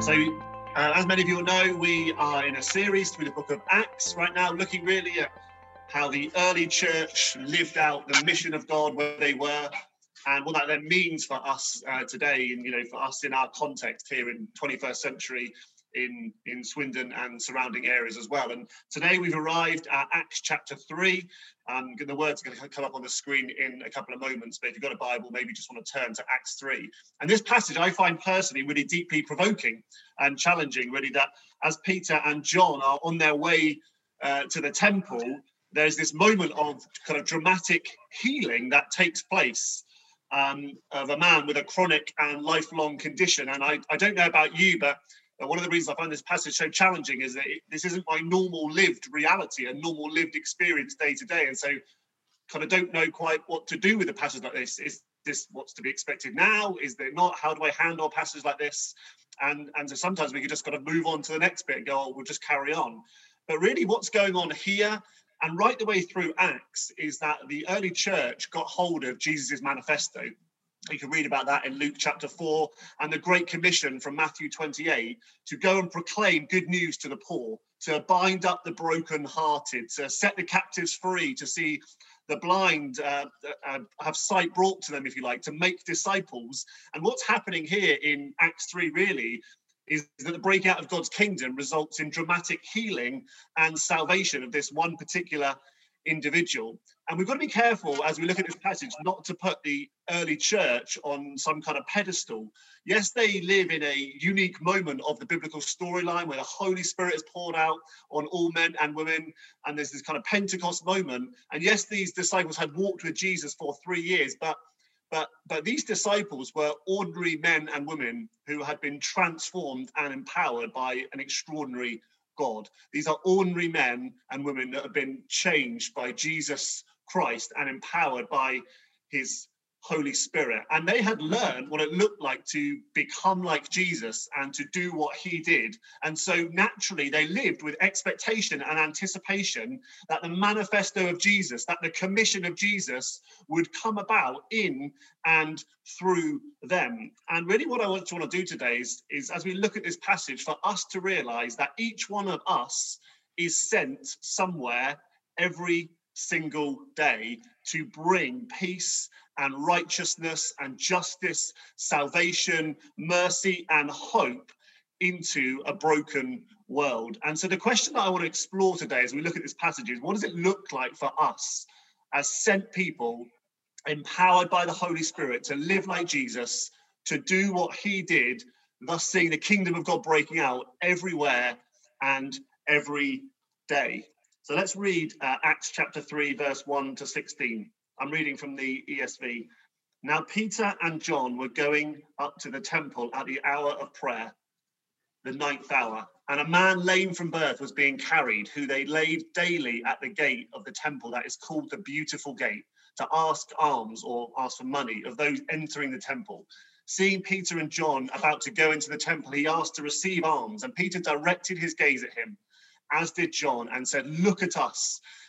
So, uh, as many of you will know, we are in a series through the book of Acts right now, looking really at how the early church lived out the mission of God where they were, and what that then means for us uh, today, and you know, for us in our context here in 21st century in in Swindon and surrounding areas as well. And today we've arrived at Acts chapter three. Um, the words are going to come up on the screen in a couple of moments, but if you've got a Bible, maybe just want to turn to Acts three. And this passage I find personally really deeply provoking and challenging. Really, that as Peter and John are on their way uh, to the temple, there's this moment of kind of dramatic healing that takes place um, of a man with a chronic and lifelong condition. And I, I don't know about you, but one of the reasons I find this passage so challenging is that it, this isn't my normal lived reality, a normal lived experience day to day. And so, kind of don't know quite what to do with a passage like this. Is this what's to be expected now? Is there not? How do I handle passages like this? And and so sometimes we can just kind of move on to the next bit and go, oh, we'll just carry on. But really, what's going on here and right the way through Acts is that the early church got hold of Jesus' manifesto you can read about that in Luke chapter 4 and the Great Commission from Matthew 28 to go and proclaim good news to the poor, to bind up the broken-hearted, to set the captives free, to see the blind uh, uh, have sight brought to them, if you like, to make disciples. And what's happening here in Acts 3 really is that the breakout of God's kingdom results in dramatic healing and salvation of this one particular individual. And we've got to be careful as we look at this passage not to put the early church on some kind of pedestal. Yes, they live in a unique moment of the biblical storyline where the Holy Spirit is poured out on all men and women, and there's this kind of Pentecost moment. And yes, these disciples had walked with Jesus for three years, but but but these disciples were ordinary men and women who had been transformed and empowered by an extraordinary God. These are ordinary men and women that have been changed by Jesus Christ and empowered by his Holy Spirit. And they had learned what it looked like to become like Jesus and to do what he did. And so naturally, they lived with expectation and anticipation that the manifesto of Jesus, that the commission of Jesus would come about in and through them. And really, what I want to, want to do today is, is as we look at this passage, for us to realize that each one of us is sent somewhere every single day to bring peace and righteousness and justice, salvation, mercy, and hope into a broken world. And so, the question that I want to explore today as we look at this passage is what does it look like for us as sent people, empowered by the Holy Spirit, to live like Jesus, to do what he did, thus seeing the kingdom of God breaking out everywhere and every day? So let's read uh, Acts chapter 3, verse 1 to 16. I'm reading from the ESV. Now, Peter and John were going up to the temple at the hour of prayer, the ninth hour, and a man lame from birth was being carried, who they laid daily at the gate of the temple that is called the Beautiful Gate, to ask alms or ask for money of those entering the temple. Seeing Peter and John about to go into the temple, he asked to receive alms, and Peter directed his gaze at him as did John, and said, Look at us.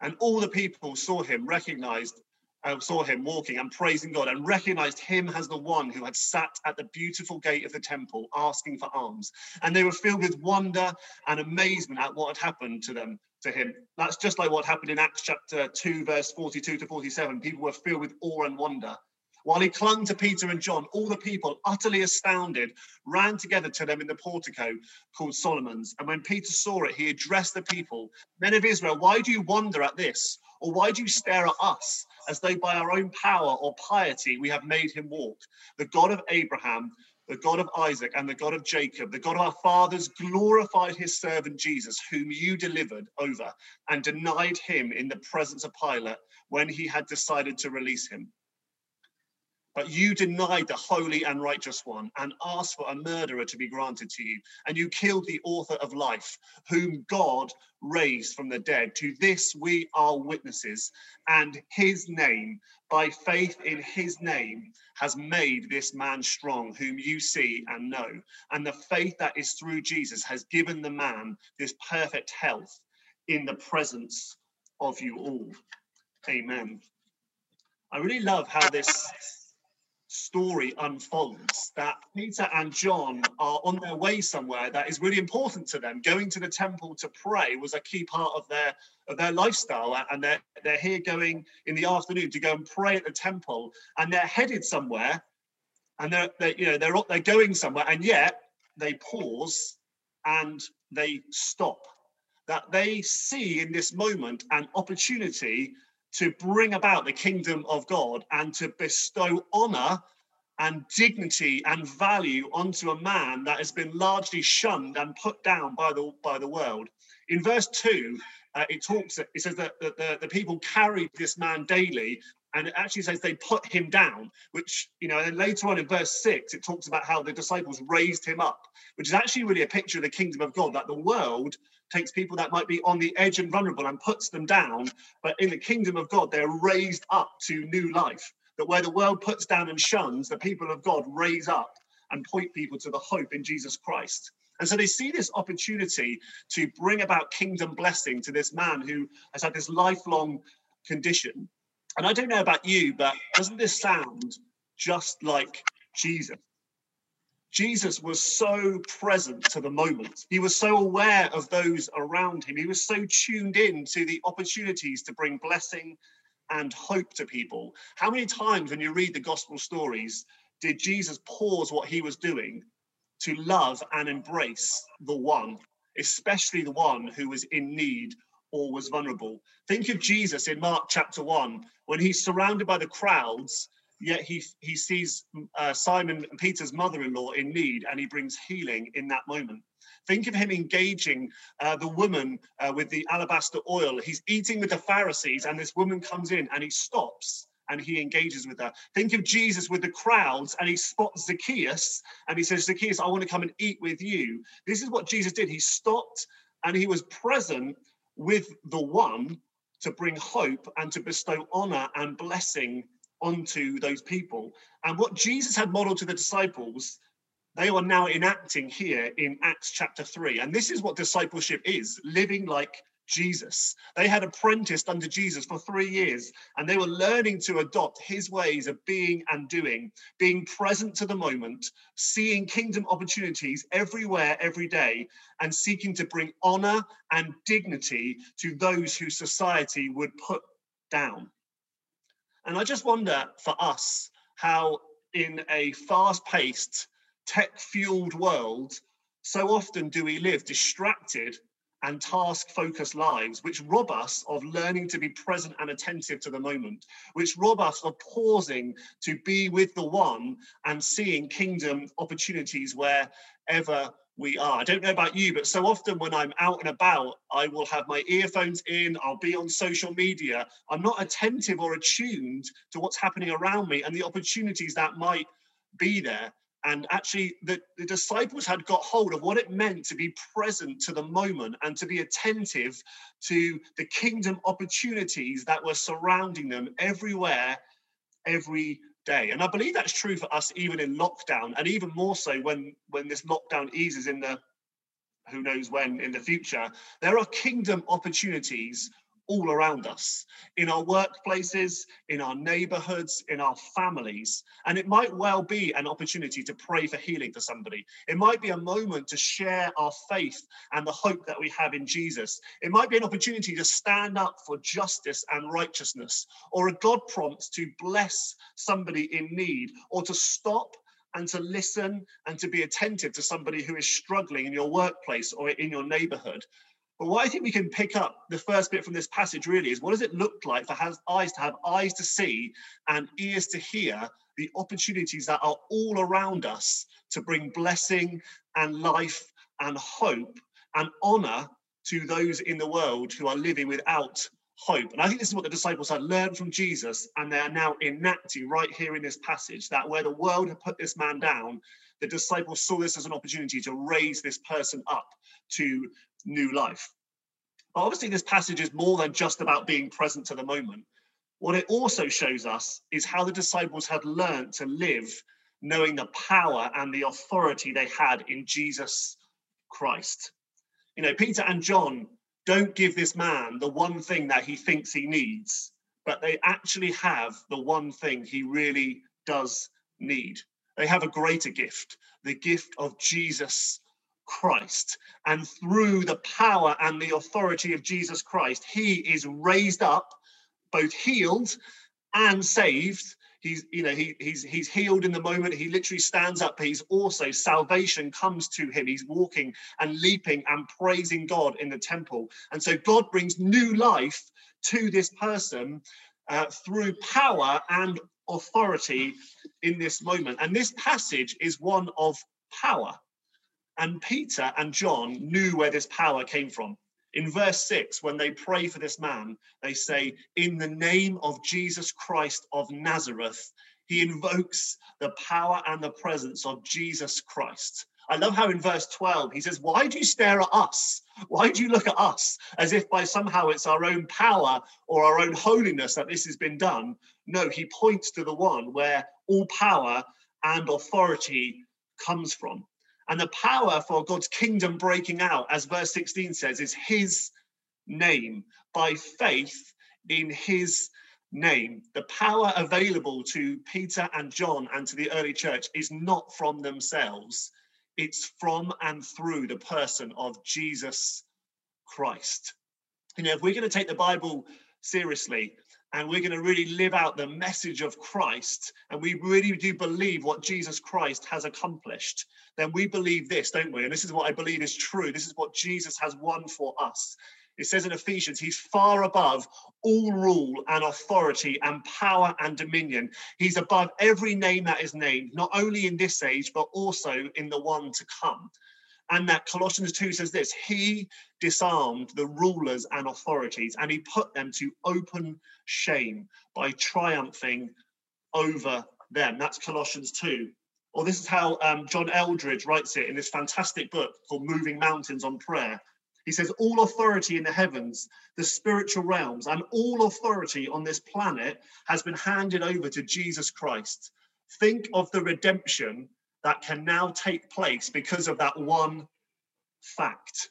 And all the people saw him, recognized uh, saw him walking and praising God and recognized him as the one who had sat at the beautiful gate of the temple asking for alms. And they were filled with wonder and amazement at what had happened to them, to him. That's just like what happened in Acts chapter 2, verse 42 to 47. People were filled with awe and wonder. While he clung to Peter and John, all the people, utterly astounded, ran together to them in the portico called Solomon's. And when Peter saw it, he addressed the people Men of Israel, why do you wonder at this? Or why do you stare at us as though by our own power or piety we have made him walk? The God of Abraham, the God of Isaac, and the God of Jacob, the God of our fathers, glorified his servant Jesus, whom you delivered over and denied him in the presence of Pilate when he had decided to release him. But you denied the holy and righteous one and asked for a murderer to be granted to you. And you killed the author of life, whom God raised from the dead. To this we are witnesses. And his name, by faith in his name, has made this man strong, whom you see and know. And the faith that is through Jesus has given the man this perfect health in the presence of you all. Amen. I really love how this story unfolds that Peter and John are on their way somewhere that is really important to them. Going to the temple to pray was a key part of their of their lifestyle, and they're they're here going in the afternoon to go and pray at the temple, and they're headed somewhere, and they're, they're you know they're they're going somewhere, and yet they pause and they stop. That they see in this moment an opportunity to bring about the kingdom of God and to bestow honor and dignity and value onto a man that has been largely shunned and put down by the by the world. In verse two, uh, it talks. It says that, that the, the people carried this man daily, and it actually says they put him down. Which you know, and later on in verse six, it talks about how the disciples raised him up, which is actually really a picture of the kingdom of God. That the world takes people that might be on the edge and vulnerable and puts them down. But in the kingdom of God, they're raised up to new life. That where the world puts down and shuns, the people of God raise up and point people to the hope in Jesus Christ. And so they see this opportunity to bring about kingdom blessing to this man who has had this lifelong condition. And I don't know about you, but doesn't this sound just like Jesus? Jesus was so present to the moment. He was so aware of those around him. He was so tuned in to the opportunities to bring blessing and hope to people. How many times when you read the gospel stories did Jesus pause what he was doing to love and embrace the one, especially the one who was in need or was vulnerable? Think of Jesus in Mark chapter 1 when he's surrounded by the crowds yet he he sees uh, Simon Peter's mother-in-law in need, and he brings healing in that moment. Think of him engaging uh, the woman uh, with the alabaster oil. He's eating with the Pharisees, and this woman comes in, and he stops and he engages with her. Think of Jesus with the crowds, and he spots Zacchaeus, and he says, "Zacchaeus, I want to come and eat with you." This is what Jesus did. He stopped, and he was present with the one to bring hope and to bestow honor and blessing onto those people. And what Jesus had modeled to the disciples, they are now enacting here in Acts chapter 3. And this is what discipleship is living like Jesus. They had apprenticed under Jesus for three years and they were learning to adopt his ways of being and doing, being present to the moment, seeing kingdom opportunities everywhere, every day, and seeking to bring honor and dignity to those who society would put down. And I just wonder for us how, in a fast paced, tech fueled world, so often do we live distracted and task focused lives, which rob us of learning to be present and attentive to the moment, which rob us of pausing to be with the one and seeing kingdom opportunities wherever we are. I don't know about you, but so often when I'm out and about, I will have my earphones in, I'll be on social media. I'm not attentive or attuned to what's happening around me and the opportunities that might be there. And actually, the, the disciples had got hold of what it meant to be present to the moment and to be attentive to the kingdom opportunities that were surrounding them everywhere, every day. And I believe that's true for us even in lockdown, and even more so when when this lockdown eases in the who knows when in the future. There are kingdom opportunities all around us in our workplaces, in our neighborhoods, in our families. And it might well be an opportunity to pray for healing for somebody. It might be a moment to share our faith and the hope that we have in Jesus. It might be an opportunity to stand up for justice and righteousness, or a God prompt to bless somebody in need, or to stop and to listen and to be attentive to somebody who is struggling in your workplace or in your neighborhood. But what I think we can pick up the first bit from this passage really is what does it look like for has eyes to have eyes to see and ears to hear the opportunities that are all around us to bring blessing and life and hope and honor to those in the world who are living without hope. And I think this is what the disciples had learned from Jesus, and they are now enacting right here in this passage that where the world had put this man down, the disciples saw this as an opportunity to raise this person up to new life. But obviously, this passage is more than just about being present to the moment. What it also shows us is how the disciples had learned to live knowing the power and the authority they had in Jesus Christ. You know, Peter and John don't give this man the one thing that he thinks he needs, but they actually have the one thing he really does need. They have a greater gift, the gift of Jesus Christ. And through the power and the authority of Jesus Christ, he is raised up, both healed and saved. He's, you know, he, he's he's healed in the moment. He literally stands up. He's also salvation comes to him. He's walking and leaping and praising God in the temple. And so God brings new life to this person uh, through power and authority in this moment. And this passage is one of power. And Peter and John knew where this power came from. In verse 6, when they pray for this man, they say, In the name of Jesus Christ of Nazareth, he invokes the power and the presence of Jesus Christ. I love how in verse 12 he says, Why do you stare at us? Why do you look at us as if by somehow it's our own power or our own holiness that this has been done? No, he points to the one where all power and authority comes from. And the power for God's kingdom breaking out, as verse 16 says, is his name by faith in his name. The power available to Peter and John and to the early church is not from themselves, it's from and through the person of Jesus Christ. You know, if we're going to take the Bible seriously, and we're going to really live out the message of Christ, and we really do believe what Jesus Christ has accomplished, then we believe this, don't we? And this is what I believe is true. This is what Jesus has won for us. It says in Ephesians, he's far above all rule and authority and power and dominion. He's above every name that is named, not only in this age, but also in the one to come. And that Colossians 2 says this He disarmed the rulers and authorities and he put them to open shame by triumphing over them. That's Colossians 2. Or this is how um, John Eldredge writes it in this fantastic book called Moving Mountains on Prayer. He says, All authority in the heavens, the spiritual realms, and all authority on this planet has been handed over to Jesus Christ. Think of the redemption that can now take place because of that one fact.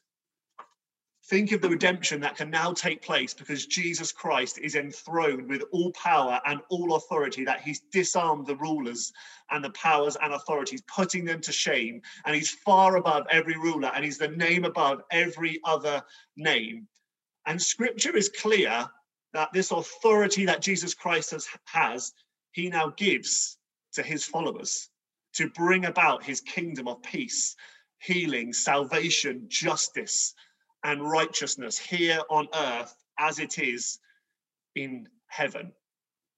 Think of the redemption that can now take place because Jesus Christ is enthroned with all power and all authority, that he's disarmed the rulers and the powers and authorities, putting them to shame. And he's far above every ruler and he's the name above every other name. And scripture is clear that this authority that Jesus Christ has, has he now gives to his followers to bring about his kingdom of peace, healing, salvation, justice, and righteousness here on earth as it is in heaven.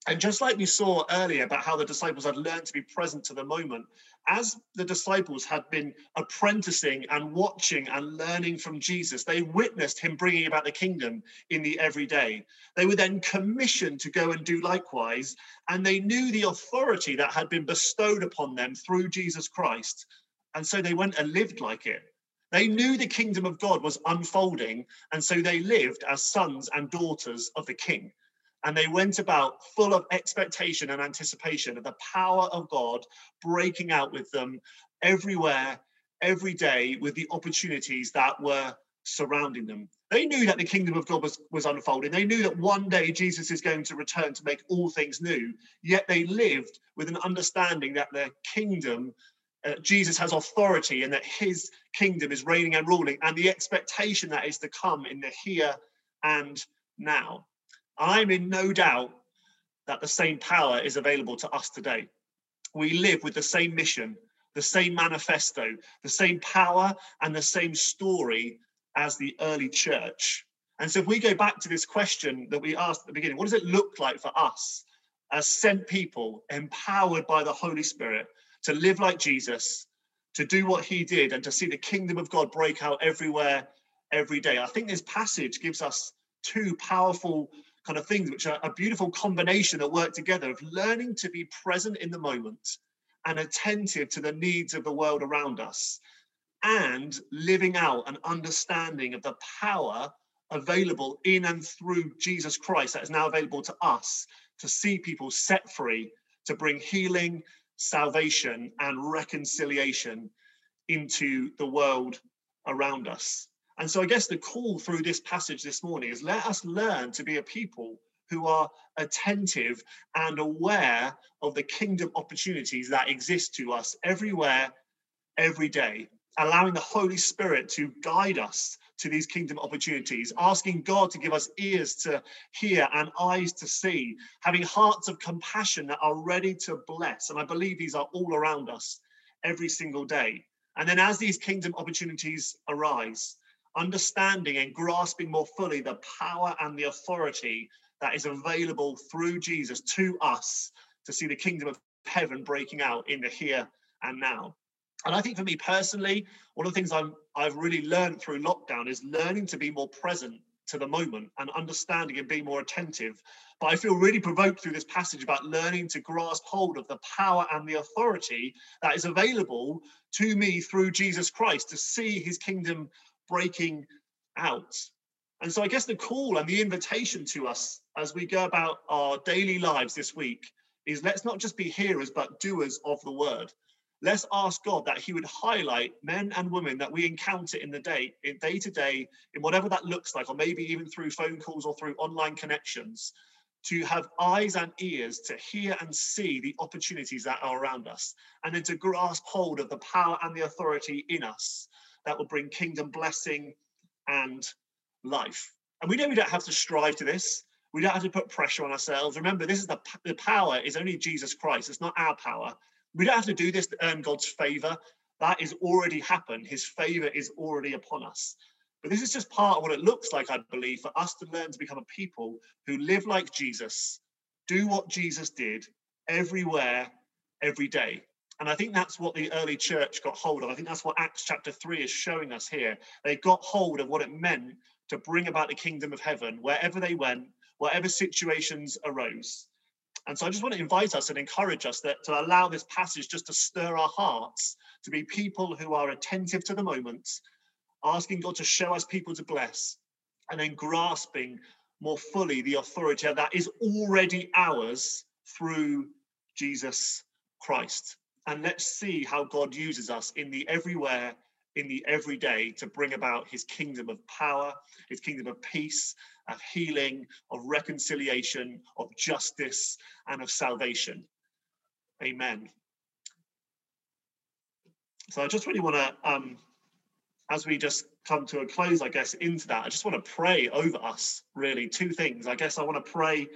And just like we saw earlier about how the disciples had learned to be present to the moment, as the disciples had been apprenticing and watching and learning from Jesus, they witnessed him bringing about the kingdom in the everyday. They were then commissioned to go and do likewise, and they knew the authority that had been bestowed upon them through Jesus Christ. And so they went and lived like it. They knew the kingdom of God was unfolding, and so they lived as sons and daughters of the king and they went about full of expectation and anticipation of the power of God breaking out with them everywhere, every day, with the opportunities that were surrounding them. They knew that the kingdom of God was, was unfolding. They knew that one day Jesus is going to return to make all things new. Yet they lived with an understanding that the kingdom, uh, Jesus has authority and that his kingdom is reigning and ruling, and the expectation that is to come in the here and now. I'm in no doubt that the same power is available to us today. We live with the same mission, the same manifesto, the same power, and the same story as the early church. And so, if we go back to this question that we asked at the beginning, what does it look like for us as sent people, empowered by the Holy Spirit, to live like Jesus, to do what he did, and to see the kingdom of God break out everywhere, every day? I think this passage gives us two powerful kind of things, which are a beautiful combination that work together of learning to be present in the moment and attentive to the needs of the world around us and living out an understanding of the power available in and through Jesus Christ that is now available to us to see people set free, to bring healing, salvation, and reconciliation into the world around us. And so I guess the call through this passage this morning is let us learn to be a people who are attentive and aware of the kingdom opportunities that exist to us everywhere, every day, allowing the Holy Spirit to guide us to these kingdom opportunities, asking God to give us ears to hear and eyes to see, having hearts of compassion that are ready to bless. And I believe these are all around us every single day. And then as these kingdom opportunities arise, understanding and grasping more fully the power and the authority that is available through Jesus to us to see the kingdom of heaven breaking out in the here and now. And I think for me personally, one of the things I'm, I've really learned through lockdown is learning to be more present to the moment and understanding and being more attentive. But I feel really provoked through this passage about learning to grasp hold of the power and the authority that is available to me through Jesus Christ to see his kingdom breaking out. And so I guess the call and the invitation to us as we go about our daily lives this week is let's not just be hearers, but doers of the word. Let's ask God that He would highlight men and women that we encounter in the day, in day to day, in whatever that looks like, or maybe even through phone calls or through online connections, to have eyes and ears to hear and see the opportunities that are around us, and then to grasp hold of the power and the authority in us that will bring kingdom blessing and life. And we know we don't have to strive to this. We don't have to put pressure on ourselves. Remember, this is the, the power is only Jesus Christ. It's not our power. We don't have to do this to earn God's favor. That is already happened. His favor is already upon us. But this is just part of what it looks like, I believe, for us to learn to become a people who live like Jesus, do what Jesus did everywhere, every day. And I think that's what the early church got hold of. I think that's what Acts chapter 3 is showing us here. They got hold of what it meant to bring about the kingdom of heaven wherever they went, whatever situations arose. And so I just want to invite us and encourage us that to allow this passage just to stir our hearts, to be people who are attentive to the moment, asking God to show us people to bless, and then grasping more fully the authority that is already ours through Jesus Christ. And let's see how God uses us in the everywhere, in the everyday to bring about his kingdom of power, his kingdom of peace, of healing, of reconciliation, of justice, and of salvation. Amen. So I just really want to, um, as we just come to a close, I guess, into that, I just want to pray over us, really. Two things. I guess I want to pray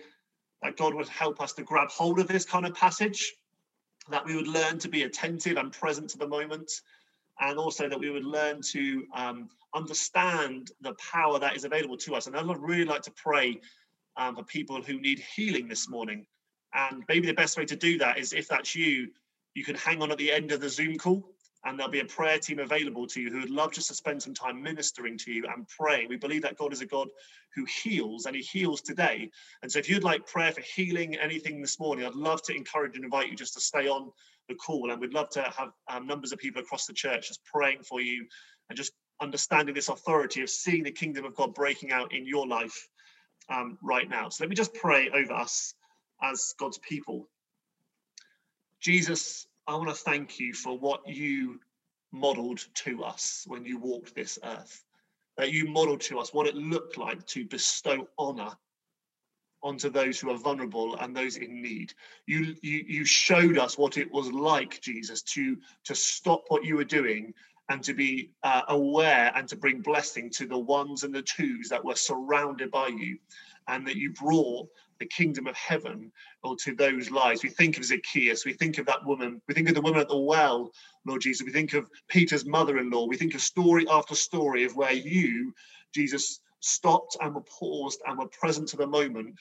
that God would help us to grab hold of this kind of passage that we would learn to be attentive and present to the moment, and also that we would learn to um, understand the power that is available to us. And I'd really like to pray um, for people who need healing this morning. And maybe the best way to do that is if that's you, you can hang on at the end of the Zoom call and there'll be a prayer team available to you who would love just to spend some time ministering to you and praying. We believe that God is a God who heals and he heals today. And so if you'd like prayer for healing, anything this morning, I'd love to encourage and invite you just to stay on the call. And we'd love to have um, numbers of people across the church just praying for you and just understanding this authority of seeing the kingdom of God breaking out in your life um, right now. So let me just pray over us as God's people. Jesus, I want to thank you for what you modeled to us when you walked this earth. That you modeled to us what it looked like to bestow honor onto those who are vulnerable and those in need. You, you, you showed us what it was like, Jesus, to, to stop what you were doing and to be uh, aware and to bring blessing to the ones and the twos that were surrounded by you, and that you brought the kingdom of heaven or to those lives. We think of Zacchaeus, we think of that woman, we think of the woman at the well, Lord Jesus, we think of Peter's mother in law, we think of story after story of where you, Jesus, stopped and were paused and were present to the moment.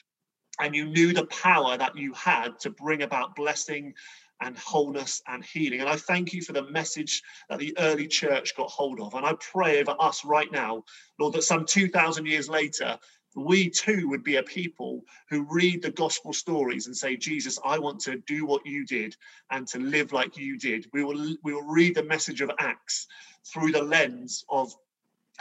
And you knew the power that you had to bring about blessing and wholeness and healing. And I thank you for the message that the early church got hold of. And I pray over us right now, Lord, that some 2,000 years later, we too would be a people who read the gospel stories and say, Jesus, I want to do what you did and to live like you did. We will, we will read the message of Acts through the lens of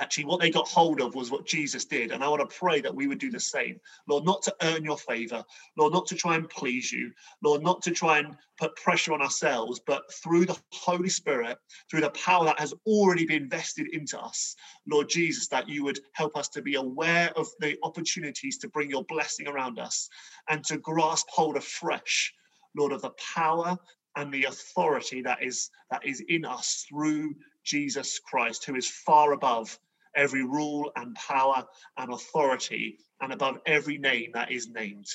actually what they got hold of was what Jesus did. And I want to pray that we would do the same. Lord, not to earn your favor, Lord, not to try and please you, Lord, not to try and put pressure on ourselves, but through the Holy Spirit, through the power that has already been vested into us, Lord Jesus, that you would help us to be aware of the opportunities to bring your blessing around us and to grasp hold afresh, Lord, of the power and the authority that is that is in us through Jesus Christ, who is far above every rule and power and authority and above every name that is named.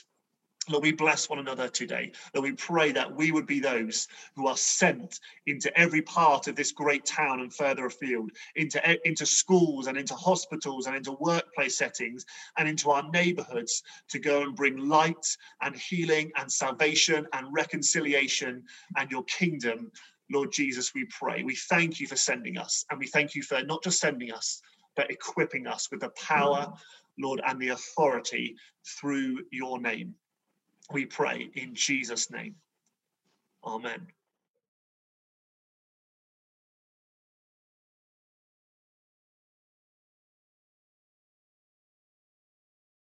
Lord, we bless one another today. Lord, we pray that we would be those who are sent into every part of this great town and further afield, into, into schools and into hospitals and into workplace settings and into our neighborhoods to go and bring light and healing and salvation and reconciliation and your kingdom. Lord Jesus, we pray. We thank you for sending us and we thank you for not just sending us, but equipping us with the power, Lord, and the authority through your name. We pray in Jesus' name. Amen.